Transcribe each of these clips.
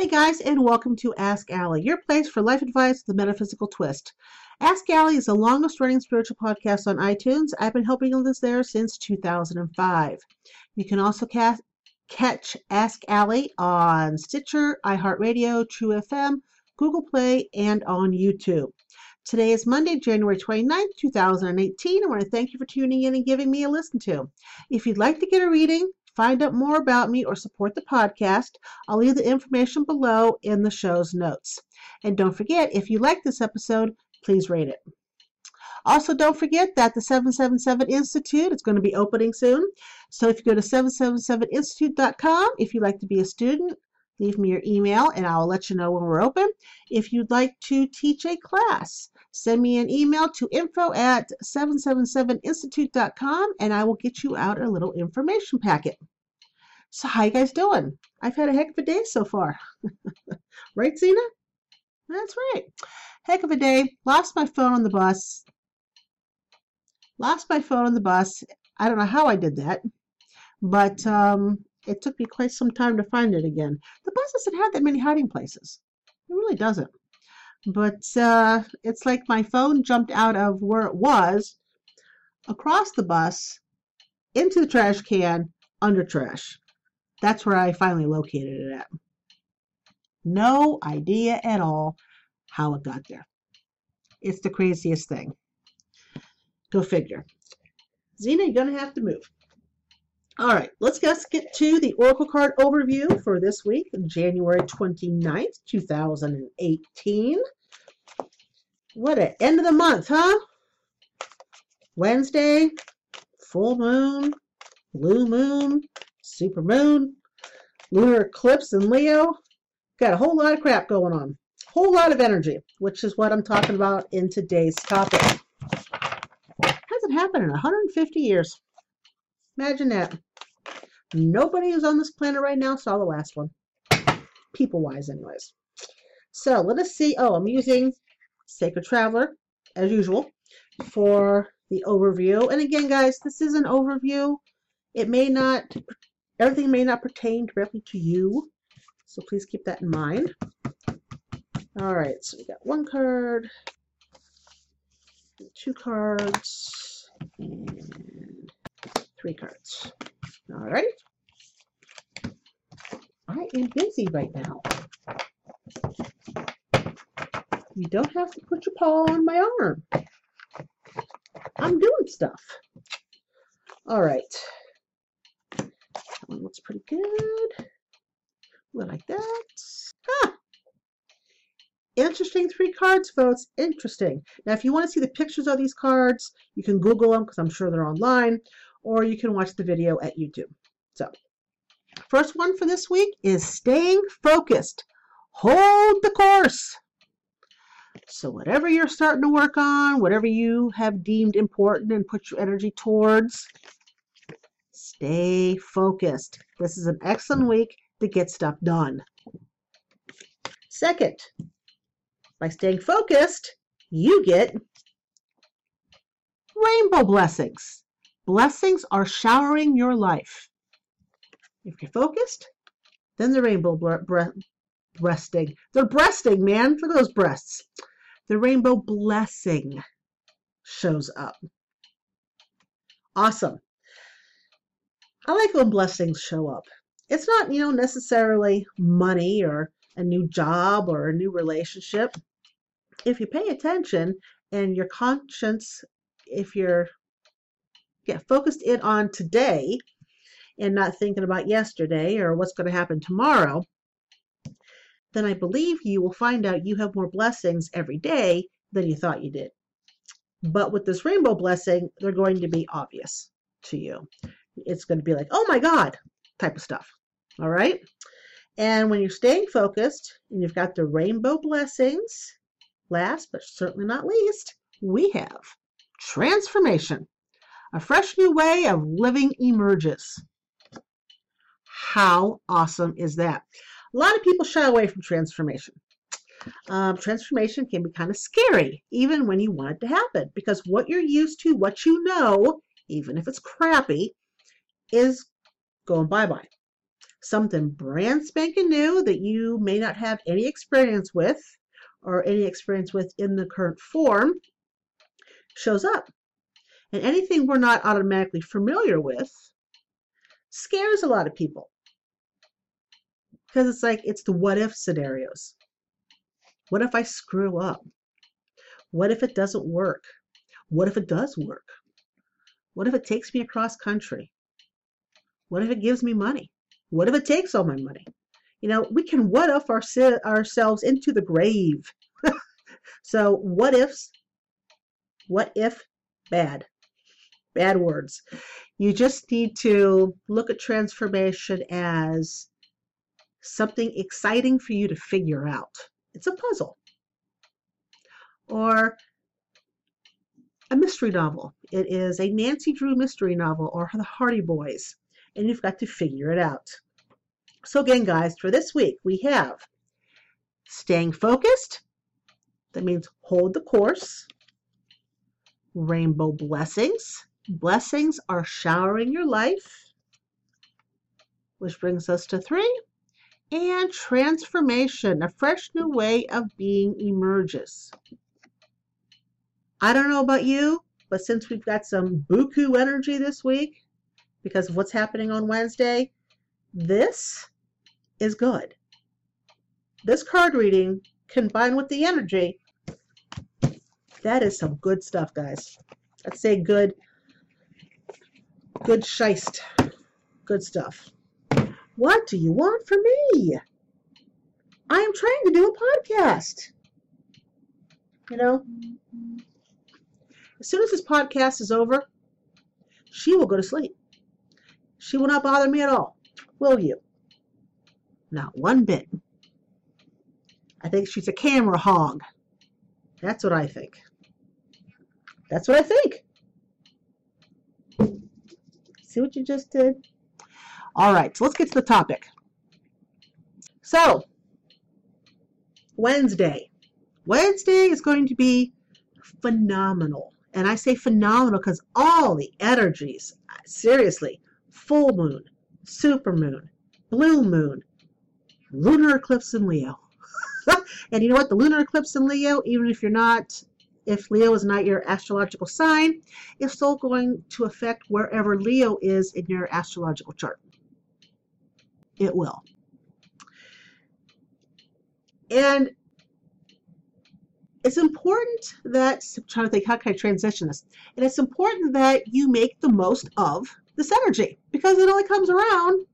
Hey guys, and welcome to Ask Allie, your place for life advice with a metaphysical twist. Ask Allie is the longest running spiritual podcast on iTunes. I've been helping others there since 2005. You can also catch Ask Allie on Stitcher, iHeartRadio, True FM, Google Play, and on YouTube. Today is Monday, January 29th, 2018. I want to thank you for tuning in and giving me a listen to. If you'd like to get a reading, find out more about me, or support the podcast, I'll leave the information below in the show's notes. And don't forget, if you like this episode, please rate it. Also, don't forget that the 777 Institute is going to be opening soon. So if you go to 777institute.com, if you'd like to be a student, leave me your email and I'll let you know when we're open. If you'd like to teach a class, send me an email to info at 777institute.com and I will get you out a little information packet. So how you guys doing? I've had a heck of a day so far. right, Zena? That's right. Heck of a day. Lost my phone on the bus. Lost my phone on the bus. I don't know how I did that, but um, it took me quite some time to find it again. The bus doesn't have that many hiding places. It really doesn't. But uh, it's like my phone jumped out of where it was, across the bus, into the trash can, under trash. That's where I finally located it at. No idea at all how it got there. It's the craziest thing. Go figure. Zena, you're going to have to move. All right, let's just get to the Oracle card overview for this week, January 29th, 2018. What an end of the month, huh? Wednesday, full moon, blue moon, super moon, lunar eclipse in Leo. Got a whole lot of crap going on. Whole lot of energy, which is what I'm talking about in today's topic. Hasn't happened in 150 years. Imagine that. Nobody who's on this planet right now saw the last one. People wise, anyways. So let us see. Oh, I'm using Sacred Traveler, as usual, for the overview. And again, guys, this is an overview. It may not, everything may not pertain directly to you. So please keep that in mind. All right, so we got one card, two cards, and three cards. All right. I am busy right now. You don't have to put your paw on my arm. I'm doing stuff. All right. That looks pretty good. We like that. Ah! Interesting three cards, folks. Interesting. Now, if you want to see the pictures of these cards, you can Google them because I'm sure they're online, or you can watch the video at YouTube. So, first one for this week is staying focused. Hold the course. So, whatever you're starting to work on, whatever you have deemed important and put your energy towards, stay focused. This is an excellent week to get stuff done. Second, by staying focused, you get rainbow blessings. Blessings are showering your life. If you're focused, then the rainbow bre- bre- breasting. They're breasting, man. Look at those breasts. The rainbow blessing shows up. Awesome. I like when blessings show up. It's not, you know, necessarily money or a new job or a new relationship. If you pay attention and your conscience, if you're yeah, focused in on today and not thinking about yesterday or what's going to happen tomorrow, then I believe you will find out you have more blessings every day than you thought you did. But with this rainbow blessing, they're going to be obvious to you. It's going to be like, oh my God, type of stuff. All right. And when you're staying focused and you've got the rainbow blessings, last but certainly not least, we have transformation. A fresh new way of living emerges. How awesome is that? A lot of people shy away from transformation. Um, transformation can be kind of scary, even when you want it to happen, because what you're used to, what you know, even if it's crappy, is going bye bye. something brand spanking new that you may not have any experience with or any experience with in the current form shows up. And anything we're not automatically familiar with scares a lot of people. Because it's like, it's the what if scenarios. What if I screw up? What if it doesn't work? What if it does work? What if it takes me across country? What if it gives me money? What if it takes all my money? You know, we can what if our, ourselves into the grave. so, what ifs, what if bad? Bad words. You just need to look at transformation as something exciting for you to figure out. It's a puzzle. Or a mystery novel. It is a Nancy Drew mystery novel or the Hardy Boys, and you've got to figure it out. So, again, guys, for this week, we have staying focused. That means hold the course. Rainbow blessings. Blessings are showering your life. Which brings us to three. And transformation, a fresh new way of being emerges. I don't know about you, but since we've got some buku energy this week because of what's happening on Wednesday, this is good. This card reading combined with the energy, that is some good stuff, guys. Let's say good, good shist, good stuff. What do you want from me? I am trying to do a podcast. You know, as soon as this podcast is over, she will go to sleep. She will not bother me at all. Will you? Not one bit. I think she's a camera hog. That's what I think. That's what I think. See what you just did? All right, so let's get to the topic. So, Wednesday. Wednesday is going to be phenomenal. And I say phenomenal because all the energies, seriously, full moon, super moon, blue moon, lunar eclipse in Leo. and you know what? The lunar eclipse in Leo, even if you're not, if Leo is not your astrological sign, is still going to affect wherever Leo is in your astrological chart. It will. And it's important that I'm trying to think how can I transition this, and it's important that you make the most of this energy because it only comes around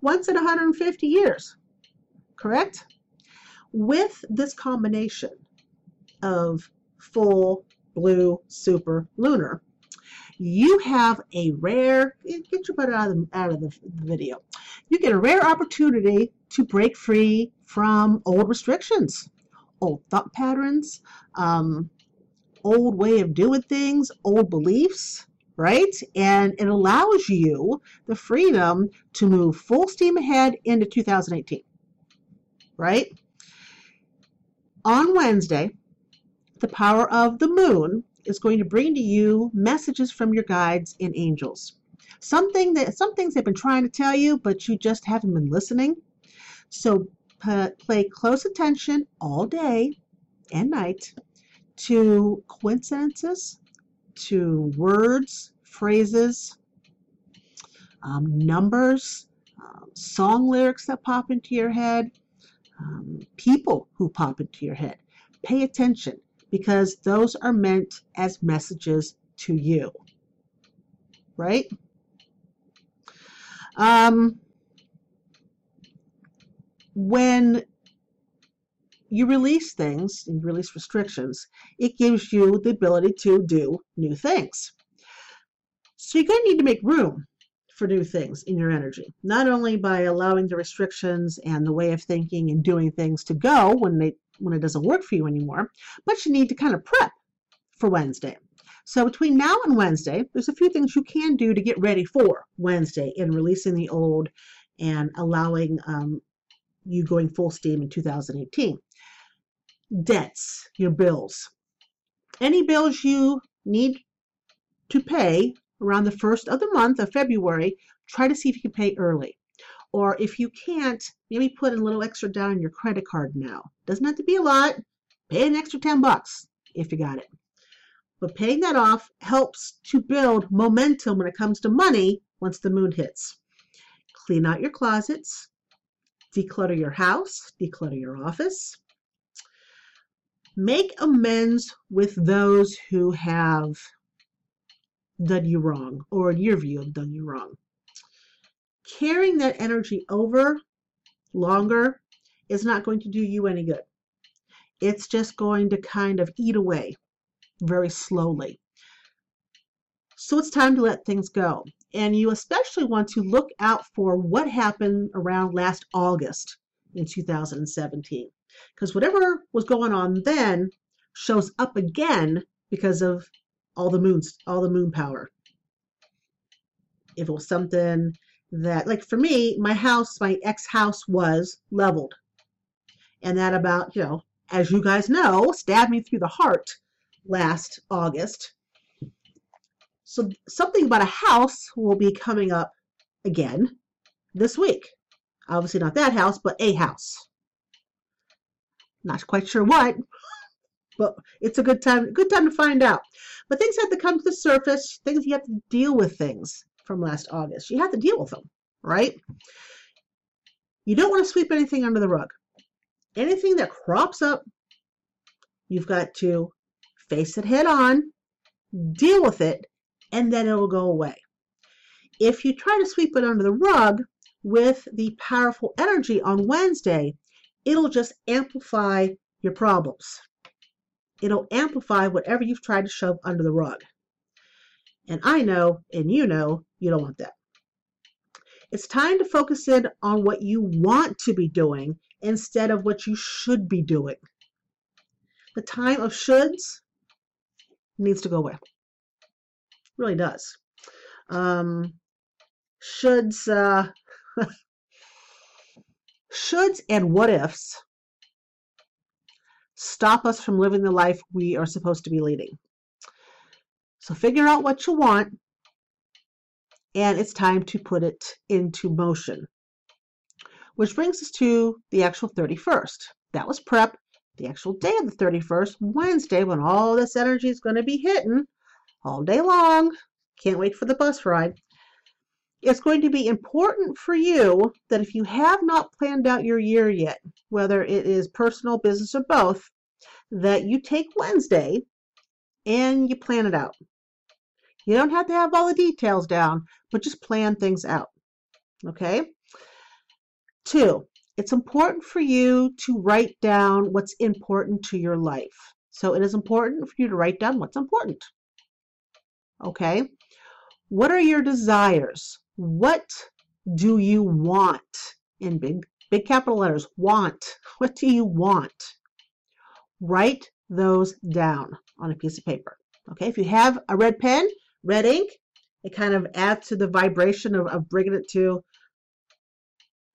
once in 150 years. Correct? With this combination of full, blue, super, lunar, you have a rare, get your butt out of, the, out of the video, you get a rare opportunity to break free from old restrictions old thought patterns, um, old way of doing things, old beliefs, right? And it allows you the freedom to move full steam ahead into 2018, right? On Wednesday, the power of the moon is going to bring to you messages from your guides and angels. Something that some things they've been trying to tell you, but you just haven't been listening. So play close attention all day and night to coincidences, to words, phrases, um, numbers, um, song lyrics that pop into your head, um, people who pop into your head. Pay attention because those are meant as messages to you. Right? Um, when you release things, you release restrictions, it gives you the ability to do new things. So you're going to need to make room for new things in your energy, not only by allowing the restrictions and the way of thinking and doing things to go when they when it doesn't work for you anymore, but you need to kind of prep for Wednesday. So between now and Wednesday, there's a few things you can do to get ready for Wednesday in releasing the old and allowing um, you going full steam in 2018. Debts, your bills. Any bills you need to pay around the first of the month of February, try to see if you can pay early. Or if you can't, maybe put a little extra down on your credit card now. Doesn't have to be a lot. Pay an extra 10 bucks if you got it. But paying that off helps to build momentum when it comes to money once the moon hits. Clean out your closets, declutter your house, declutter your office. Make amends with those who have done you wrong, or in your view, have done you wrong. Carrying that energy over longer is not going to do you any good. It's just going to kind of eat away very slowly. So it's time to let things go. And you especially want to look out for what happened around last August in 2017. Because whatever was going on then shows up again because of all the moons, all the moon power. If it was something that, like for me, my house, my ex house was leveled. And that about, you know, as you guys know, stabbed me through the heart last August. So something about a house will be coming up again this week. Obviously not that house, but a house. Not quite sure what, but it's a good time, good time to find out. But things have to come to the surface. Things you have to deal with things from last August. You have to deal with them, right? You don't want to sweep anything under the rug. Anything that crops up, you've got to face it head on, deal with it, and then it'll go away. If you try to sweep it under the rug with the powerful energy on Wednesday, it'll just amplify your problems. It'll amplify whatever you've tried to shove under the rug. And I know, and you know, you don't want that. It's time to focus in on what you want to be doing instead of what you should be doing. The time of shoulds needs to go away. Really does. Um, shoulds, uh, shoulds and what ifs stop us from living the life we are supposed to be leading. So figure out what you want, and it's time to put it into motion. Which brings us to the actual 31st. That was prep the actual day of the 31st, Wednesday, when all this energy is going to be hitting all day long. Can't wait for the bus ride. It's going to be important for you that if you have not planned out your year yet, whether it is personal, business, or both, that you take Wednesday and you plan it out. You don't have to have all the details down, but just plan things out. Okay? Two, it's important for you to write down what's important to your life. So it is important for you to write down what's important. Okay? What are your desires? What do you want? In big big capital letters, want. What do you want? Write those down on a piece of paper. Okay, if you have a red pen, red ink, it kind of adds to the vibration of, of bringing it to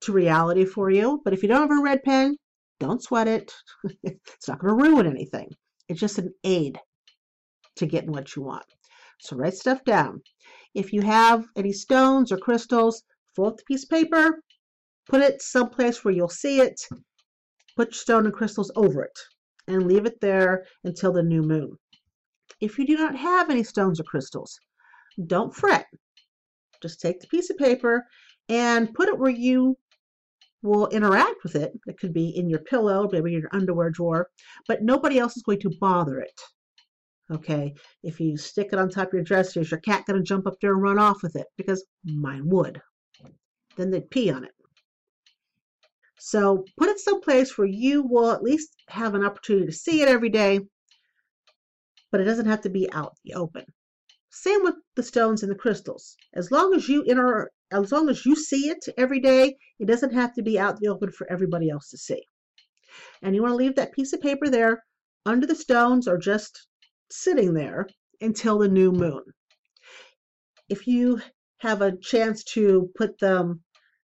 to reality for you. But if you don't have a red pen, don't sweat it. it's not going to ruin anything. It's just an aid to getting what you want. So write stuff down. If you have any stones or crystals, fold the piece of paper, put it someplace where you'll see it, put your stone and crystals over it, and leave it there until the new moon. If you do not have any stones or crystals, don't fret. Just take the piece of paper and put it where you will interact with it. It could be in your pillow, maybe in your underwear drawer, but nobody else is going to bother it. Okay, if you stick it on top of your dresser, is your cat going to jump up there and run off with it? Because mine would. Then they'd pee on it. So put it someplace where you will at least have an opportunity to see it every day, but it doesn't have to be out the open. Same with the stones and the crystals. As long as you inter as long as you see it every day, it doesn't have to be out in the open for everybody else to see. And you want to leave that piece of paper there under the stones or just sitting there until the new moon. If you have a chance to put them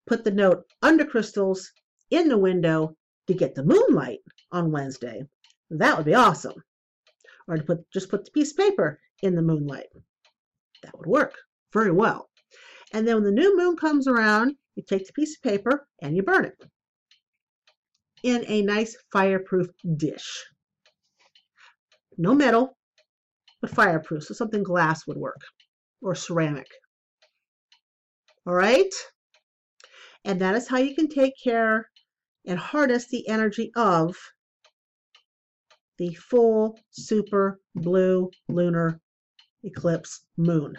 put the note under crystals in the window to get the moonlight on Wednesday, that would be awesome. Or to put just put the piece of paper in the moonlight. That would work very well. And then when the new moon comes around, you take the piece of paper and you burn it in a nice fireproof dish. No metal, but fireproof, so something glass would work or ceramic. All right? And that is how you can take care and harness the energy of the full super blue lunar eclipse moon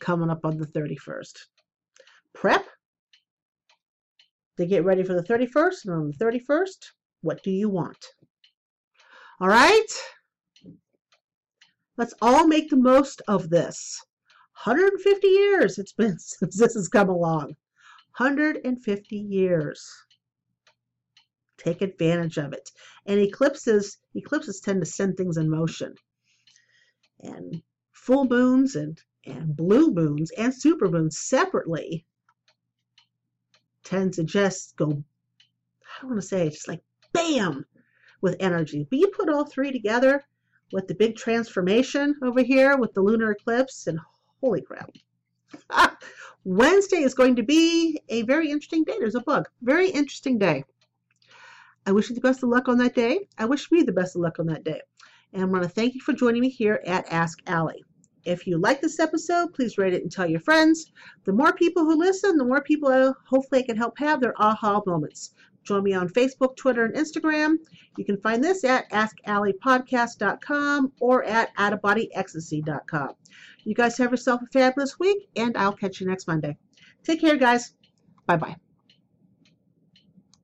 coming up on the 31st. Prep to get ready for the 31st, and on the 31st, what do you want? All right? Let's all make the most of this. 150 years it's been since this has come along. 150 years. Take advantage of it. And eclipses, eclipses tend to send things in motion. And full moons and, and blue moons and super moons separately tend to just go, I don't want to say, just like bam with energy. But you put all three together with the big transformation over here with the lunar eclipse, and holy crap. Wednesday is going to be a very interesting day. There's a bug. Very interesting day. I wish you the best of luck on that day. I wish me the best of luck on that day. And I want to thank you for joining me here at Ask Allie. If you like this episode, please rate it and tell your friends. The more people who listen, the more people hopefully I can help have their aha moments. Join me on Facebook, Twitter, and Instagram. You can find this at AskAlliePodcast.com or at OutofBodyEcstasy.com. You guys have yourself a fabulous week, and I'll catch you next Monday. Take care, guys. Bye bye.